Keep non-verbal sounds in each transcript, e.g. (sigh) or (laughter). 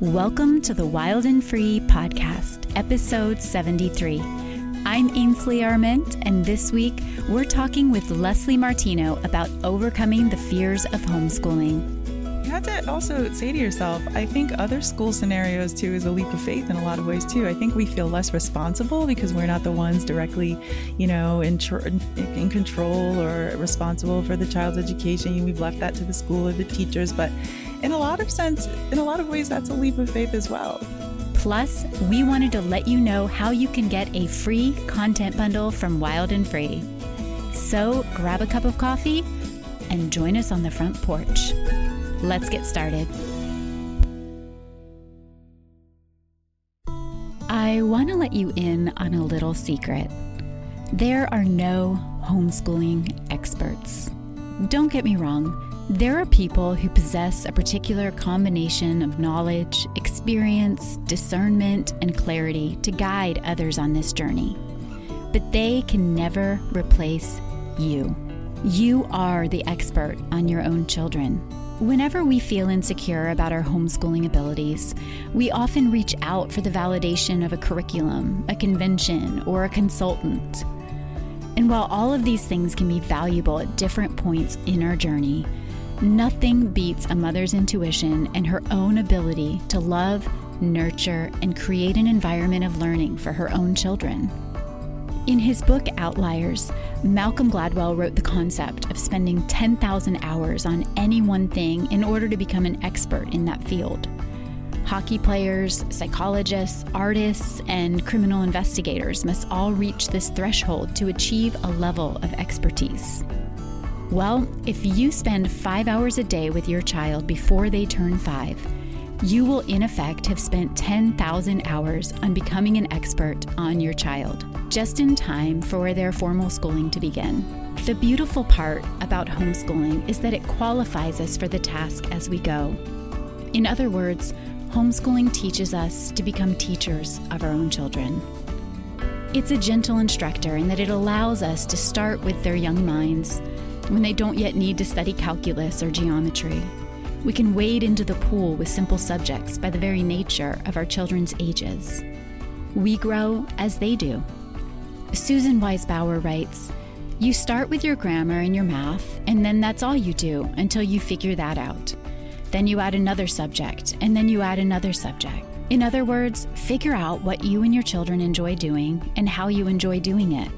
Welcome to the Wild and Free podcast, episode 73. I'm Ainsley Arment, and this week we're talking with Leslie Martino about overcoming the fears of homeschooling. You have to also say to yourself, I think other school scenarios too is a leap of faith in a lot of ways too. I think we feel less responsible because we're not the ones directly, you know, in, tr- in control or responsible for the child's education. We've left that to the school or the teachers, but in a lot of sense, in a lot of ways, that's a leap of faith as well. Plus, we wanted to let you know how you can get a free content bundle from Wild and Free. So grab a cup of coffee and join us on the front porch. Let's get started. I want to let you in on a little secret. There are no homeschooling experts. Don't get me wrong. There are people who possess a particular combination of knowledge, experience, discernment, and clarity to guide others on this journey. But they can never replace you. You are the expert on your own children. Whenever we feel insecure about our homeschooling abilities, we often reach out for the validation of a curriculum, a convention, or a consultant. And while all of these things can be valuable at different points in our journey, Nothing beats a mother's intuition and her own ability to love, nurture, and create an environment of learning for her own children. In his book Outliers, Malcolm Gladwell wrote the concept of spending 10,000 hours on any one thing in order to become an expert in that field. Hockey players, psychologists, artists, and criminal investigators must all reach this threshold to achieve a level of expertise. Well, if you spend five hours a day with your child before they turn five, you will in effect have spent 10,000 hours on becoming an expert on your child, just in time for their formal schooling to begin. The beautiful part about homeschooling is that it qualifies us for the task as we go. In other words, homeschooling teaches us to become teachers of our own children. It's a gentle instructor in that it allows us to start with their young minds when they don't yet need to study calculus or geometry. We can wade into the pool with simple subjects by the very nature of our children's ages. We grow as they do. Susan Wise Bauer writes You start with your grammar and your math, and then that's all you do until you figure that out. Then you add another subject, and then you add another subject. In other words, figure out what you and your children enjoy doing and how you enjoy doing it.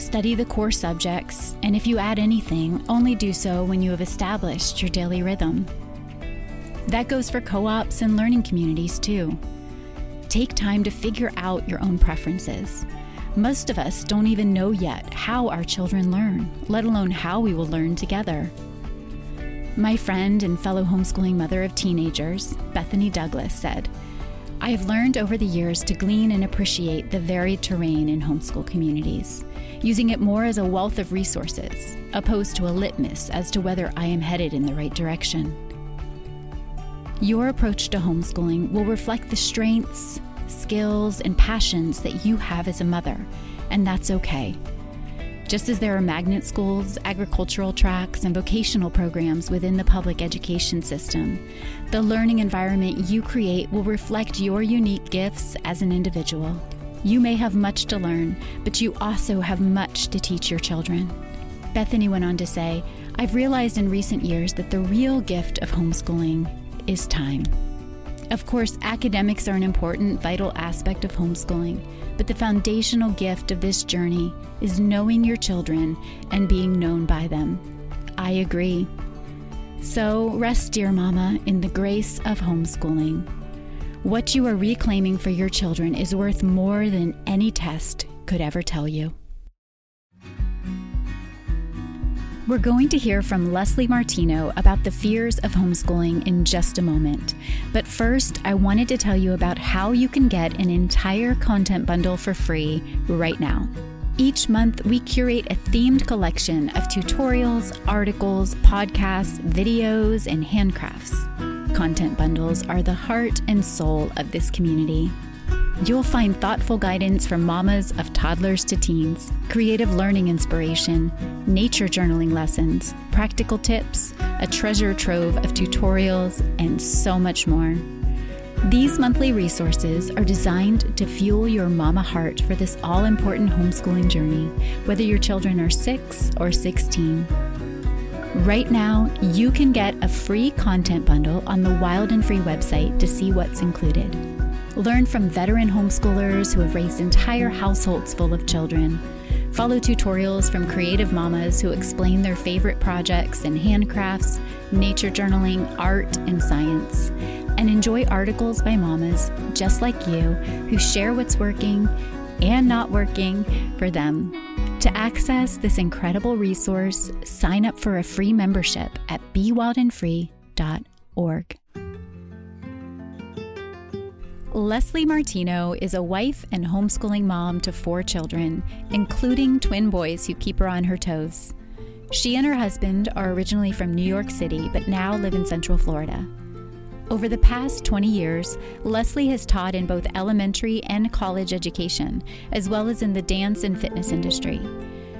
Study the core subjects, and if you add anything, only do so when you have established your daily rhythm. That goes for co ops and learning communities too. Take time to figure out your own preferences. Most of us don't even know yet how our children learn, let alone how we will learn together. My friend and fellow homeschooling mother of teenagers, Bethany Douglas, said, I have learned over the years to glean and appreciate the varied terrain in homeschool communities using it more as a wealth of resources, opposed to a litmus as to whether I am headed in the right direction. Your approach to homeschooling will reflect the strengths, skills, and passions that you have as a mother, and that's okay. Just as there are magnet schools, agricultural tracks, and vocational programs within the public education system, the learning environment you create will reflect your unique gifts as an individual. You may have much to learn, but you also have much to teach your children. Bethany went on to say, I've realized in recent years that the real gift of homeschooling is time. Of course, academics are an important, vital aspect of homeschooling, but the foundational gift of this journey is knowing your children and being known by them. I agree. So, rest, dear mama, in the grace of homeschooling. What you are reclaiming for your children is worth more than any test could ever tell you. We're going to hear from Leslie Martino about the fears of homeschooling in just a moment. But first, I wanted to tell you about how you can get an entire content bundle for free right now. Each month, we curate a themed collection of tutorials, articles, podcasts, videos, and handcrafts content bundles are the heart and soul of this community. You'll find thoughtful guidance from mamas of toddlers to teens, creative learning inspiration, nature journaling lessons, practical tips, a treasure trove of tutorials, and so much more. These monthly resources are designed to fuel your mama heart for this all important homeschooling journey, whether your children are 6 or 16. Right now, you can get a free content bundle on the Wild and Free website to see what's included. Learn from veteran homeschoolers who have raised entire households full of children. Follow tutorials from creative mamas who explain their favorite projects in handcrafts, nature journaling, art, and science. And enjoy articles by mamas just like you who share what's working and not working for them. To access this incredible resource, sign up for a free membership at bewildandfree.org. Leslie Martino is a wife and homeschooling mom to four children, including twin boys who keep her on her toes. She and her husband are originally from New York City, but now live in Central Florida. Over the past 20 years, Leslie has taught in both elementary and college education, as well as in the dance and fitness industry.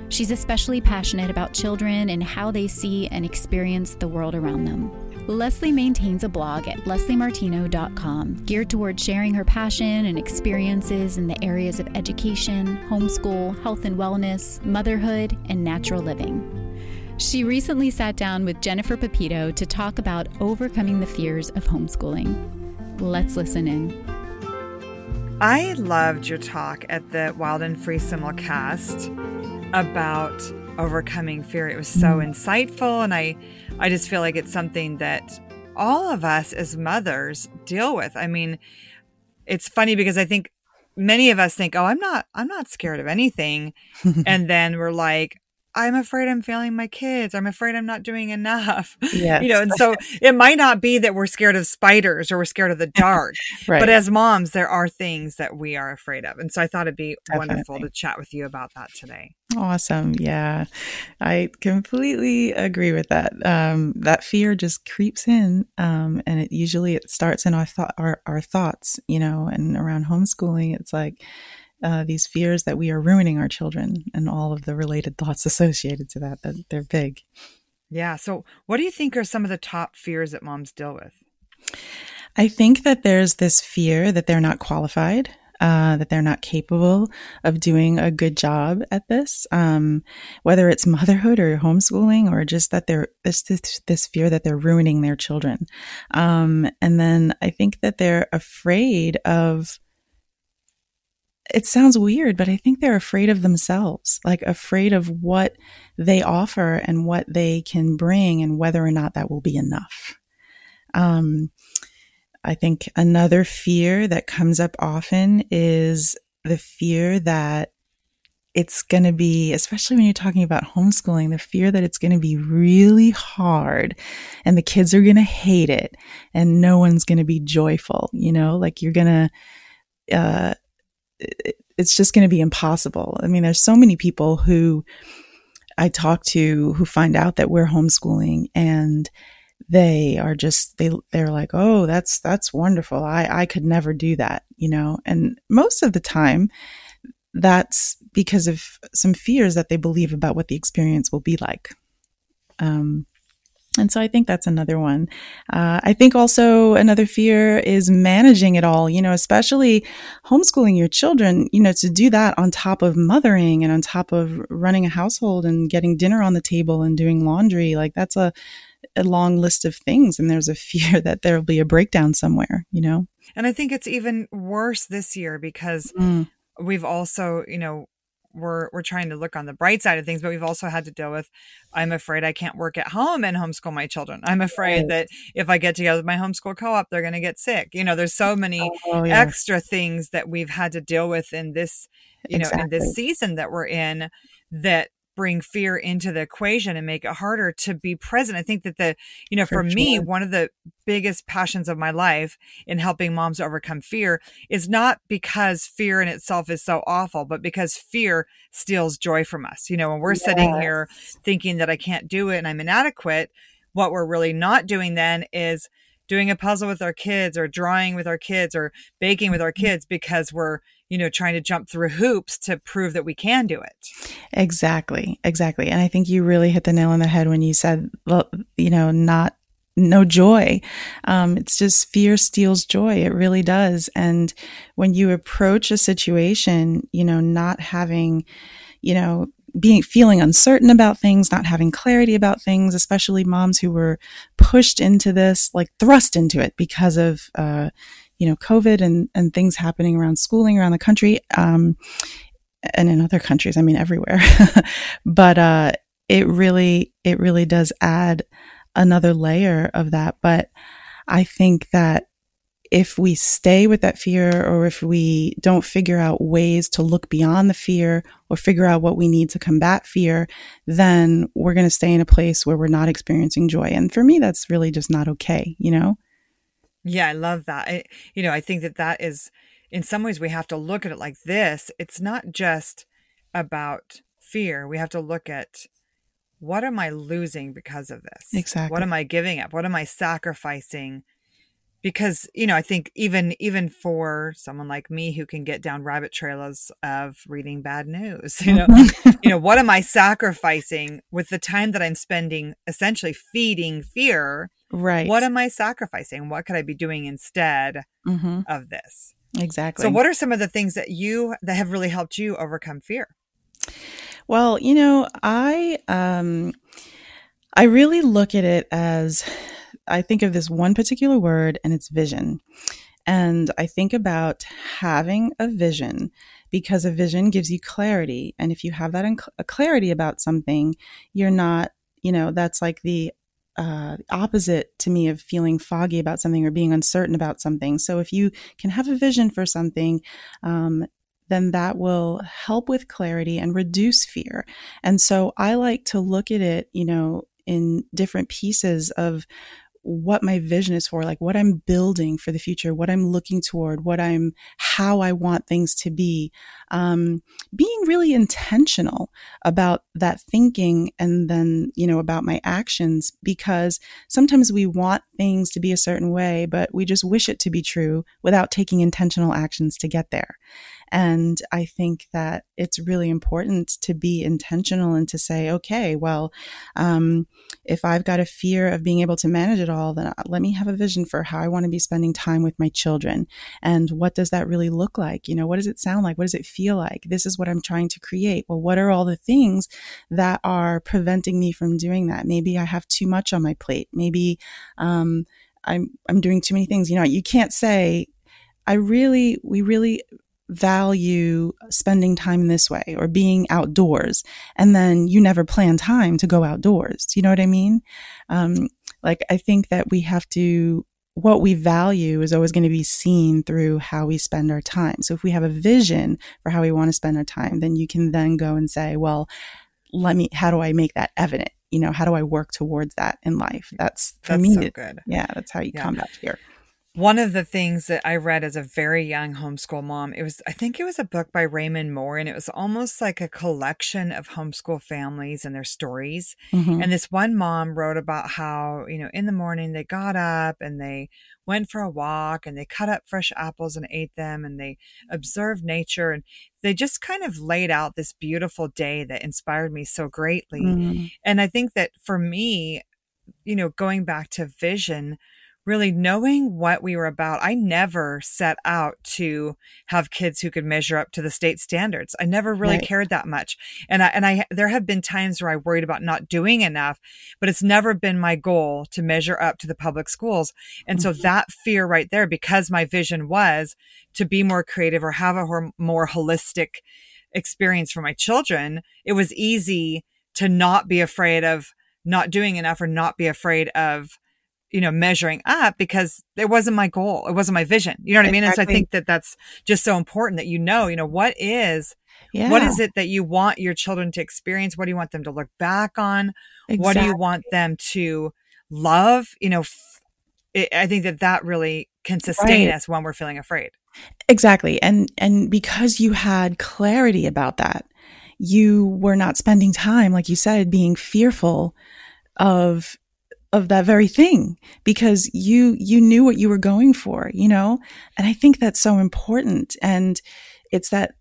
She's especially passionate about children and how they see and experience the world around them. Leslie maintains a blog at lesliemartino.com geared toward sharing her passion and experiences in the areas of education, homeschool, health and wellness, motherhood, and natural living. She recently sat down with Jennifer Pepito to talk about overcoming the fears of homeschooling. Let's listen in. I loved your talk at the Wild and Free Simulcast about overcoming fear. It was so mm. insightful and I I just feel like it's something that all of us as mothers deal with. I mean, it's funny because I think many of us think, "Oh, I'm not I'm not scared of anything." (laughs) and then we're like, I'm afraid I'm failing my kids. I'm afraid I'm not doing enough. Yes. (laughs) You know, and so it might not be that we're scared of spiders or we're scared of the dark. (laughs) right. But as moms, there are things that we are afraid of. And so I thought it'd be Definitely. wonderful to chat with you about that today. Awesome. Yeah. I completely agree with that. Um, that fear just creeps in. Um, and it usually it starts in our thought our, our thoughts, you know, and around homeschooling, it's like uh, these fears that we are ruining our children and all of the related thoughts (laughs) associated to that, that they're big. Yeah. So, what do you think are some of the top fears that moms deal with? I think that there's this fear that they're not qualified, uh, that they're not capable of doing a good job at this, um, whether it's motherhood or homeschooling, or just that they're this this, this fear that they're ruining their children. Um, and then I think that they're afraid of it sounds weird, but I think they're afraid of themselves, like afraid of what they offer and what they can bring and whether or not that will be enough. Um, I think another fear that comes up often is the fear that it's going to be, especially when you're talking about homeschooling, the fear that it's going to be really hard and the kids are going to hate it and no one's going to be joyful, you know, like you're going to, uh, it's just going to be impossible. I mean, there's so many people who I talk to who find out that we're homeschooling and they are just they they're like, "Oh, that's that's wonderful. I I could never do that," you know. And most of the time that's because of some fears that they believe about what the experience will be like. Um, and so I think that's another one. Uh, I think also another fear is managing it all, you know, especially homeschooling your children, you know, to do that on top of mothering and on top of running a household and getting dinner on the table and doing laundry. Like that's a, a long list of things. And there's a (laughs) fear that there'll be a breakdown somewhere, you know? And I think it's even worse this year because mm. we've also, you know, we're we're trying to look on the bright side of things, but we've also had to deal with I'm afraid I can't work at home and homeschool my children. I'm afraid right. that if I get together with my homeschool co-op, they're going to get sick. You know, there's so many oh, yeah. extra things that we've had to deal with in this, you exactly. know, in this season that we're in that bring fear into the equation and make it harder to be present. I think that the, you know, for, for me, one of the biggest passions of my life in helping moms overcome fear is not because fear in itself is so awful, but because fear steals joy from us. You know, when we're yes. sitting here thinking that I can't do it and I'm inadequate, what we're really not doing then is doing a puzzle with our kids or drawing with our kids or baking with our mm-hmm. kids because we're you know, trying to jump through hoops to prove that we can do it. Exactly. Exactly. And I think you really hit the nail on the head when you said, you know, not no joy. Um, it's just fear steals joy. It really does. And when you approach a situation, you know, not having, you know, being feeling uncertain about things, not having clarity about things, especially moms who were pushed into this, like thrust into it because of, uh, you know, COVID and and things happening around schooling around the country, um, and in other countries. I mean, everywhere. (laughs) but uh, it really, it really does add another layer of that. But I think that if we stay with that fear or if we don't figure out ways to look beyond the fear or figure out what we need to combat fear, then we're going to stay in a place where we're not experiencing joy. And for me, that's really just not okay, you know? Yeah, I love that. I, you know, I think that that is, in some ways, we have to look at it like this. It's not just about fear. We have to look at what am I losing because of this? Exactly. What am I giving up? What am I sacrificing? Because, you know, I think even even for someone like me who can get down rabbit trails of reading bad news, (laughs) you know, mm-hmm. you know, what am I sacrificing with the time that I'm spending essentially feeding fear? Right. What am I sacrificing? What could I be doing instead mm-hmm. of this? Exactly. So what are some of the things that you that have really helped you overcome fear? Well, you know, I um I really look at it as I think of this one particular word and it's vision. And I think about having a vision because a vision gives you clarity. And if you have that clarity about something, you're not, you know, that's like the uh, opposite to me of feeling foggy about something or being uncertain about something. So if you can have a vision for something, um, then that will help with clarity and reduce fear. And so I like to look at it, you know, in different pieces of what my vision is for, like what I'm building for the future, what I'm looking toward, what I'm, how I want things to be. Um, being really intentional about that thinking and then, you know, about my actions, because sometimes we want things to be a certain way, but we just wish it to be true without taking intentional actions to get there. And I think that it's really important to be intentional and to say, okay, well, um, if I've got a fear of being able to manage it all, then let me have a vision for how I want to be spending time with my children. And what does that really look like? You know, what does it sound like? What does it feel like? This is what I'm trying to create. Well, what are all the things that are preventing me from doing that? Maybe I have too much on my plate. Maybe, um, I'm, I'm doing too many things. You know, you can't say, I really, we really value spending time this way or being outdoors. And then you never plan time to go outdoors. Do you know what i mean? Um, like i think that we have to what we value is always going to be seen through how we spend our time. So if we have a vision for how we want to spend our time then you can then go and say well let me how do i make that evident? You know how do i work towards that in life? That's for that's me so good. Yeah that's how you yeah. combat fear one of the things that I read as a very young homeschool mom, it was, I think it was a book by Raymond Moore, and it was almost like a collection of homeschool families and their stories. Mm-hmm. And this one mom wrote about how, you know, in the morning they got up and they went for a walk and they cut up fresh apples and ate them and they observed nature and they just kind of laid out this beautiful day that inspired me so greatly. Mm-hmm. And I think that for me, you know, going back to vision, really knowing what we were about. I never set out to have kids who could measure up to the state standards. I never really right. cared that much. And I, and I, there have been times where I worried about not doing enough, but it's never been my goal to measure up to the public schools. And mm-hmm. so that fear right there, because my vision was to be more creative or have a more holistic experience for my children, it was easy to not be afraid of not doing enough or not be afraid of you know, measuring up because it wasn't my goal. It wasn't my vision. You know what. I mean? And so I think that that's just so important that you know, you know, what is, yeah. what is it that you want your children to experience? What do you want them to look back on? Exactly. What do you want them to love? You know, it, I think that that really can sustain right. us when we're feeling afraid. Exactly. And, and because you had clarity about that, you were not spending time, like you said, being fearful of of that very thing because you you knew what you were going for you know and i think that's so important and it's that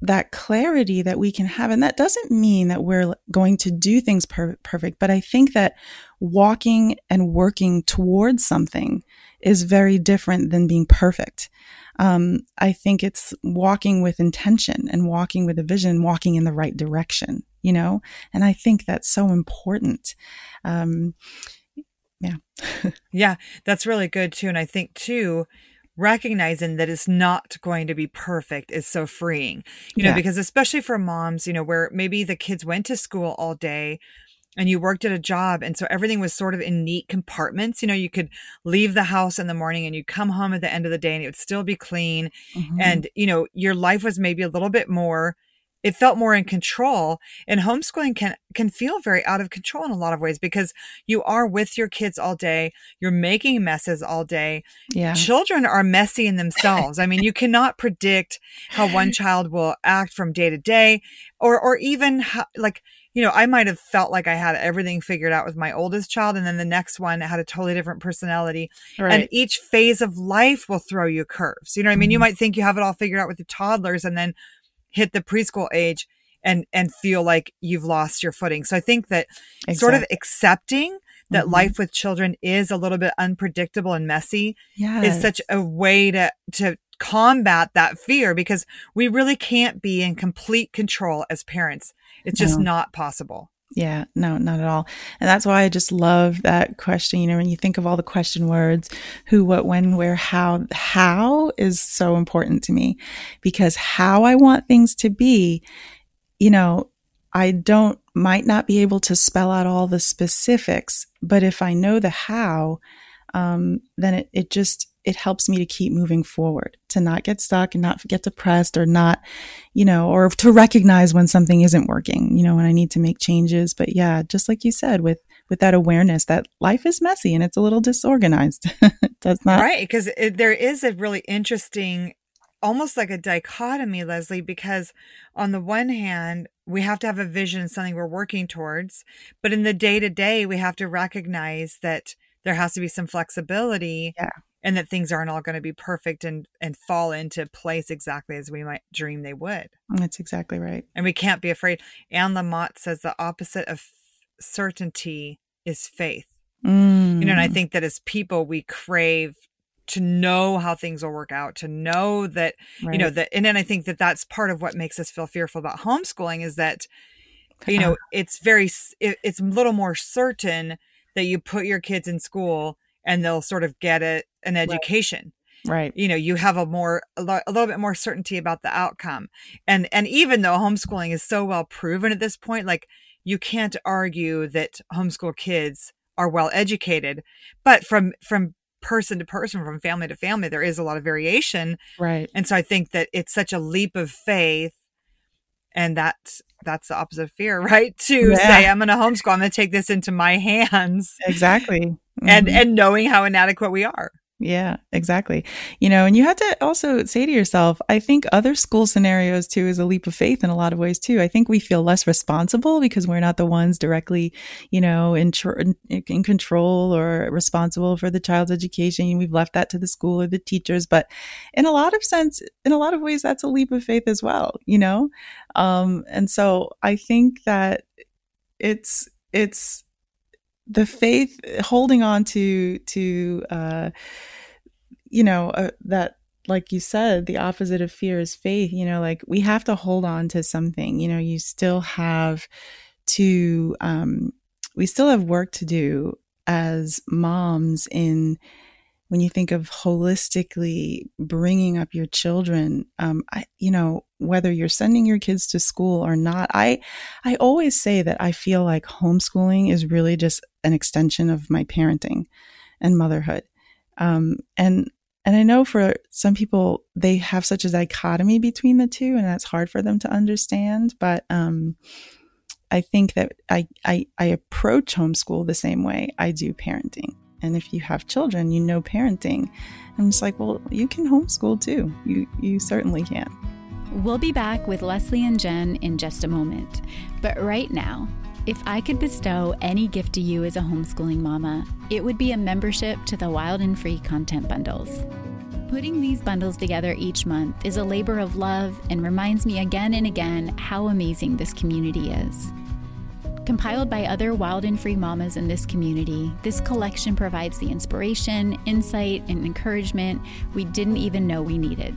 that clarity that we can have and that doesn't mean that we're going to do things per- perfect but i think that walking and working towards something is very different than being perfect. Um, I think it's walking with intention and walking with a vision, walking in the right direction, you know? And I think that's so important. Um, yeah. (laughs) yeah, that's really good too. And I think too, recognizing that it's not going to be perfect is so freeing, you know, yeah. because especially for moms, you know, where maybe the kids went to school all day and you worked at a job and so everything was sort of in neat compartments you know you could leave the house in the morning and you come home at the end of the day and it would still be clean mm-hmm. and you know your life was maybe a little bit more it felt more in control and homeschooling can can feel very out of control in a lot of ways because you are with your kids all day you're making messes all day yeah children are messy in themselves i mean you (laughs) cannot predict how one child will act from day to day or or even how, like you know, I might have felt like I had everything figured out with my oldest child, and then the next one had a totally different personality. Right. And each phase of life will throw you curves. You know what I mean? Mm-hmm. You might think you have it all figured out with the toddlers, and then hit the preschool age and and feel like you've lost your footing. So I think that exactly. sort of accepting that mm-hmm. life with children is a little bit unpredictable and messy yes. is such a way to to combat that fear because we really can't be in complete control as parents. It's just no. not possible. Yeah, no, not at all. And that's why I just love that question. You know, when you think of all the question words, who, what, when, where, how, how is so important to me because how I want things to be, you know, I don't, might not be able to spell out all the specifics, but if I know the how, um, then it, it just, it helps me to keep moving forward, to not get stuck and not get depressed or not, you know, or to recognize when something isn't working, you know, when I need to make changes. But yeah, just like you said, with with that awareness that life is messy and it's a little disorganized. (laughs) Does not right because there is a really interesting, almost like a dichotomy, Leslie. Because on the one hand, we have to have a vision, something we're working towards, but in the day to day, we have to recognize that there has to be some flexibility yeah and that things aren't all going to be perfect and and fall into place exactly as we might dream they would. That's exactly right. And we can't be afraid. Anne Lamott says the opposite of certainty is faith. Mm. You know, and I mm. think that as people we crave to know how things will work out, to know that right. you know that, and then I think that that's part of what makes us feel fearful about homeschooling is that you know it's very it's a little more certain that you put your kids in school and they'll sort of get it an education. Right. right. you know you have a more a, lo- a, little bit more certainty about the outcome. And and even though homeschooling is so well proven at this point like you can't argue that homeschool kids are well educated but from from person to person from family to family there is a lot of variation. Right. And so i think that it's such a leap of faith and that's that's the opposite of fear (laughs) right? To yeah. say i'm going to homeschool i'm going to take this into my hands. Exactly mm-hmm. and and knowing how inadequate we are yeah, exactly. You know, and you have to also say to yourself, I think other school scenarios too is a leap of faith in a lot of ways too. I think we feel less responsible because we're not the ones directly, you know, in, tr- in control or responsible for the child's education. We've left that to the school or the teachers. But in a lot of sense, in a lot of ways, that's a leap of faith as well, you know? Um, and so I think that it's, it's, the faith holding on to to uh you know uh, that like you said the opposite of fear is faith you know like we have to hold on to something you know you still have to um we still have work to do as moms in when you think of holistically bringing up your children, um, I, you know, whether you're sending your kids to school or not, I, I always say that I feel like homeschooling is really just an extension of my parenting and motherhood. Um, and, and I know for some people, they have such a dichotomy between the two and that's hard for them to understand. But, um, I think that I, I, I approach homeschool the same way I do parenting. And if you have children, you know parenting. I'm just like, well, you can homeschool too. You you certainly can. We'll be back with Leslie and Jen in just a moment. But right now, if I could bestow any gift to you as a homeschooling mama, it would be a membership to the Wild and Free content bundles. Putting these bundles together each month is a labor of love and reminds me again and again how amazing this community is. Compiled by other wild and free mamas in this community, this collection provides the inspiration, insight, and encouragement we didn't even know we needed.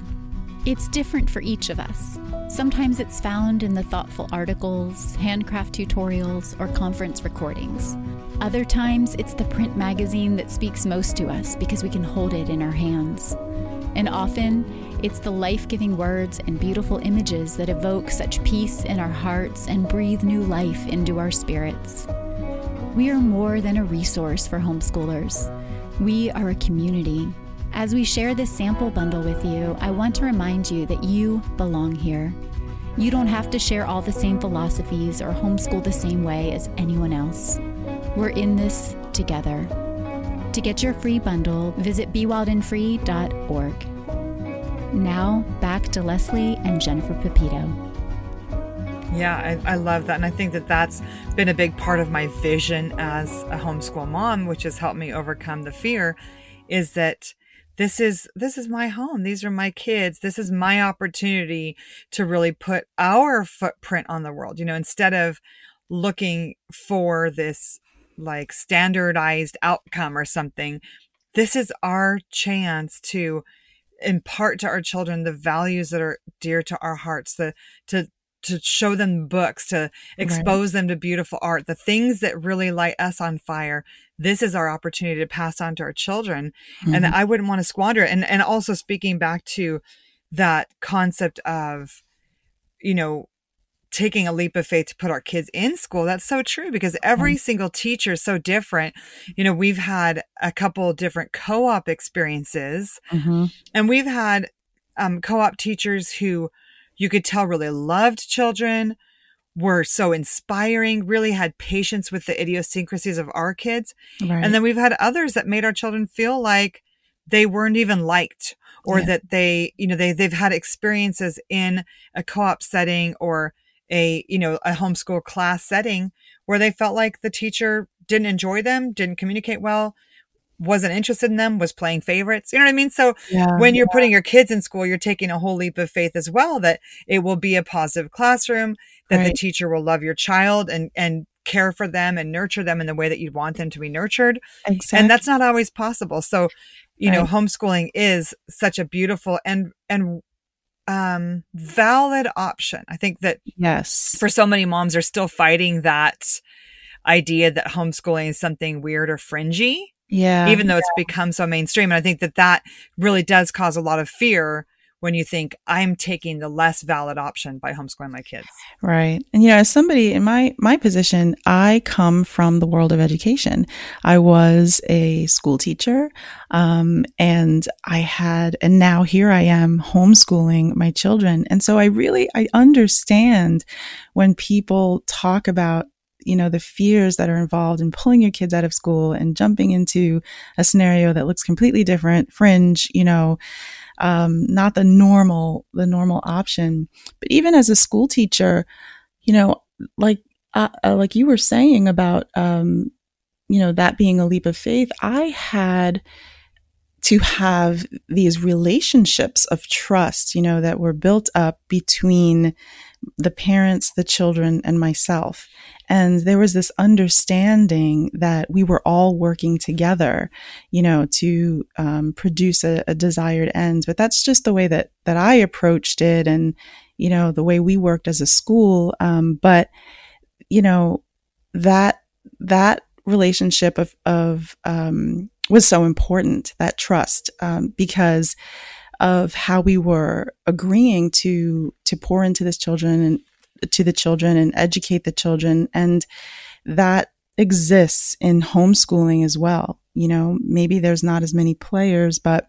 It's different for each of us. Sometimes it's found in the thoughtful articles, handcraft tutorials, or conference recordings. Other times, it's the print magazine that speaks most to us because we can hold it in our hands. And often, it's the life giving words and beautiful images that evoke such peace in our hearts and breathe new life into our spirits. We are more than a resource for homeschoolers, we are a community. As we share this sample bundle with you, I want to remind you that you belong here. You don't have to share all the same philosophies or homeschool the same way as anyone else. We're in this together. To get your free bundle, visit bewildandfree.org. Now, back to Leslie and Jennifer Pepito. Yeah, I, I, love that. And I think that that's been a big part of my vision as a homeschool mom, which has helped me overcome the fear, is that this is this is my home these are my kids this is my opportunity to really put our footprint on the world you know instead of looking for this like standardized outcome or something this is our chance to impart to our children the values that are dear to our hearts the to to show them books to expose right. them to beautiful art the things that really light us on fire this is our opportunity to pass on to our children mm-hmm. and i wouldn't want to squander it and and also speaking back to that concept of you know taking a leap of faith to put our kids in school that's so true because every mm-hmm. single teacher is so different you know we've had a couple different co-op experiences mm-hmm. and we've had um, co-op teachers who you could tell really loved children were so inspiring really had patience with the idiosyncrasies of our kids right. and then we've had others that made our children feel like they weren't even liked or yeah. that they you know they they've had experiences in a co-op setting or a you know a homeschool class setting where they felt like the teacher didn't enjoy them didn't communicate well wasn't interested in them was playing favorites you know what i mean so yeah, when you're yeah. putting your kids in school you're taking a whole leap of faith as well that it will be a positive classroom that right. the teacher will love your child and and care for them and nurture them in the way that you'd want them to be nurtured exactly. and that's not always possible so you right. know homeschooling is such a beautiful and and um, valid option. I think that yes, for so many moms are still fighting that idea that homeschooling is something weird or fringy. Yeah. Even though yeah. it's become so mainstream. And I think that that really does cause a lot of fear when you think I'm taking the less valid option by homeschooling my kids. Right. And you know, as somebody in my my position, I come from the world of education. I was a school teacher, um, and I had, and now here I am homeschooling my children. And so I really I understand when people talk about you know the fears that are involved in pulling your kids out of school and jumping into a scenario that looks completely different fringe you know um, not the normal the normal option. But even as a school teacher, you know, like uh, uh, like you were saying about um, you know that being a leap of faith, I had to have these relationships of trust, you know, that were built up between the parents, the children, and myself. And there was this understanding that we were all working together, you know, to um, produce a, a desired end. But that's just the way that that I approached it, and you know, the way we worked as a school. Um, but you know, that that relationship of of um, was so important. That trust, um, because of how we were agreeing to to pour into this children and to the children and educate the children and that exists in homeschooling as well you know maybe there's not as many players but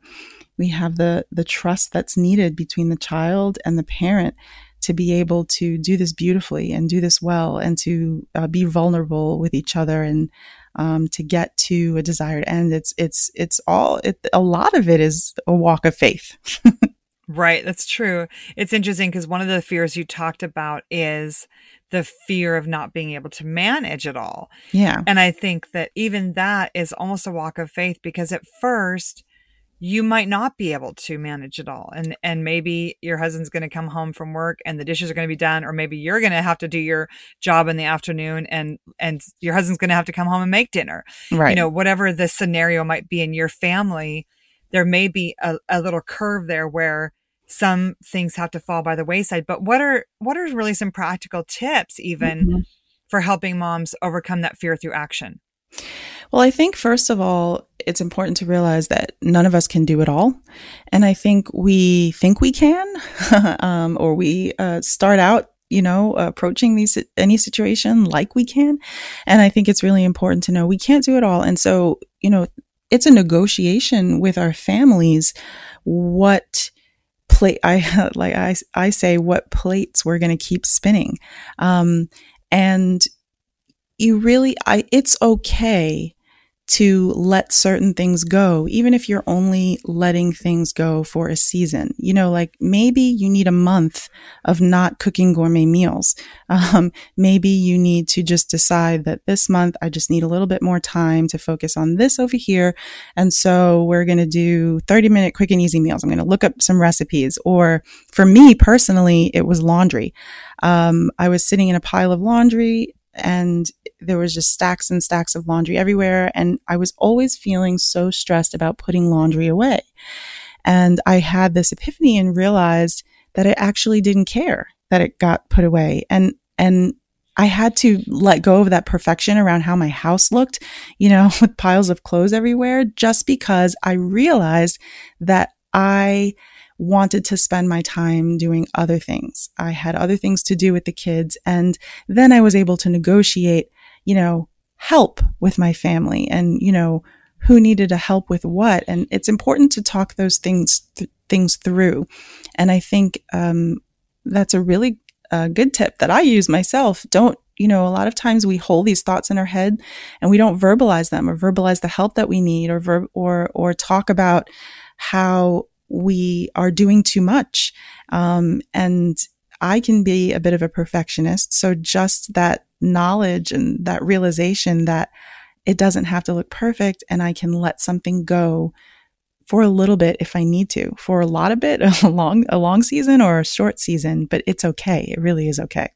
we have the the trust that's needed between the child and the parent to be able to do this beautifully and do this well and to uh, be vulnerable with each other and um, to get to a desired end. It's it's it's all it, a lot of it is a walk of faith. (laughs) right, that's true. It's interesting because one of the fears you talked about is the fear of not being able to manage it all. Yeah, and I think that even that is almost a walk of faith because at first you might not be able to manage it all and and maybe your husband's going to come home from work and the dishes are going to be done or maybe you're going to have to do your job in the afternoon and and your husband's going to have to come home and make dinner right you know whatever the scenario might be in your family there may be a, a little curve there where some things have to fall by the wayside but what are what are really some practical tips even mm-hmm. for helping moms overcome that fear through action well, I think first of all, it's important to realize that none of us can do it all. And I think we think we can, (laughs) um, or we uh, start out you know, approaching these any situation like we can. And I think it's really important to know we can't do it all. And so, you know, it's a negotiation with our families what plate I (laughs) like I I say what plates we're going to keep spinning. Um and you really I it's okay to let certain things go, even if you're only letting things go for a season. You know, like maybe you need a month of not cooking gourmet meals. (laughs) Um, maybe you need to just decide that this month I just need a little bit more time to focus on this over here. And so we're going to do 30 minute quick and easy meals. I'm going to look up some recipes. Or for me personally, it was laundry. Um, I was sitting in a pile of laundry and there was just stacks and stacks of laundry everywhere. And I was always feeling so stressed about putting laundry away. And I had this epiphany and realized that I actually didn't care that it got put away. And, and I had to let go of that perfection around how my house looked, you know, (laughs) with piles of clothes everywhere, just because I realized that I wanted to spend my time doing other things. I had other things to do with the kids. And then I was able to negotiate, you know, help with my family and, you know, who needed to help with what. And it's important to talk those things, th- things through. And I think, um, that's a really uh, good tip that I use myself. Don't, you know, a lot of times we hold these thoughts in our head and we don't verbalize them or verbalize the help that we need or verb or, or talk about how we are doing too much. Um, and I can be a bit of a perfectionist. So just that knowledge and that realization that it doesn't have to look perfect and I can let something go for a little bit if I need to. For a lot of it, (laughs) a long a long season or a short season, but it's okay. It really is okay.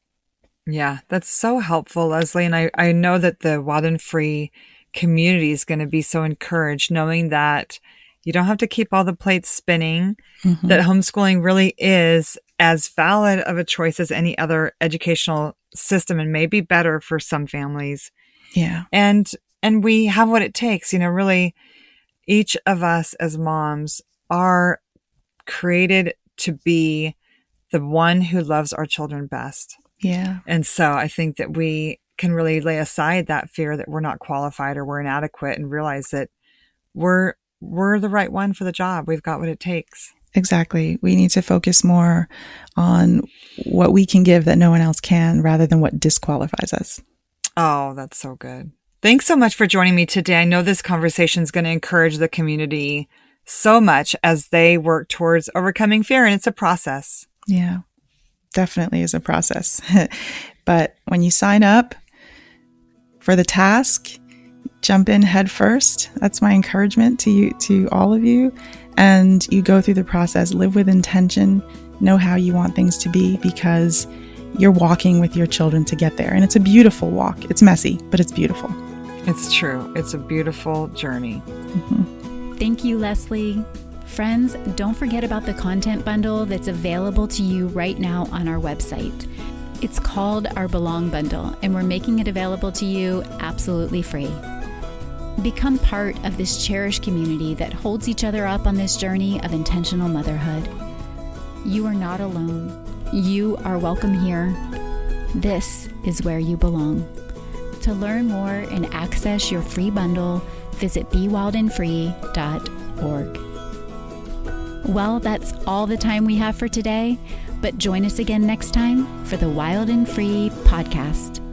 Yeah, that's so helpful, Leslie. And I, I know that the and Free community is going to be so encouraged knowing that you don't have to keep all the plates spinning, mm-hmm. that homeschooling really is as valid of a choice as any other educational system and maybe better for some families. Yeah. And and we have what it takes, you know, really each of us as moms are created to be the one who loves our children best. Yeah. And so I think that we can really lay aside that fear that we're not qualified or we're inadequate and realize that we're we're the right one for the job. We've got what it takes. Exactly. We need to focus more on what we can give that no one else can rather than what disqualifies us. Oh, that's so good. Thanks so much for joining me today. I know this conversation is going to encourage the community so much as they work towards overcoming fear, and it's a process. Yeah, definitely is a process. (laughs) but when you sign up for the task, jump in head first. That's my encouragement to you, to all of you. And you go through the process, live with intention, know how you want things to be because you're walking with your children to get there. And it's a beautiful walk. It's messy, but it's beautiful. It's true. It's a beautiful journey. Mm-hmm. Thank you, Leslie. Friends, don't forget about the content bundle that's available to you right now on our website. It's called our Belong Bundle, and we're making it available to you absolutely free. Become part of this cherished community that holds each other up on this journey of intentional motherhood. You are not alone. You are welcome here. This is where you belong. To learn more and access your free bundle, visit bewildandfree.org. Well, that's all the time we have for today, but join us again next time for the Wild and Free podcast.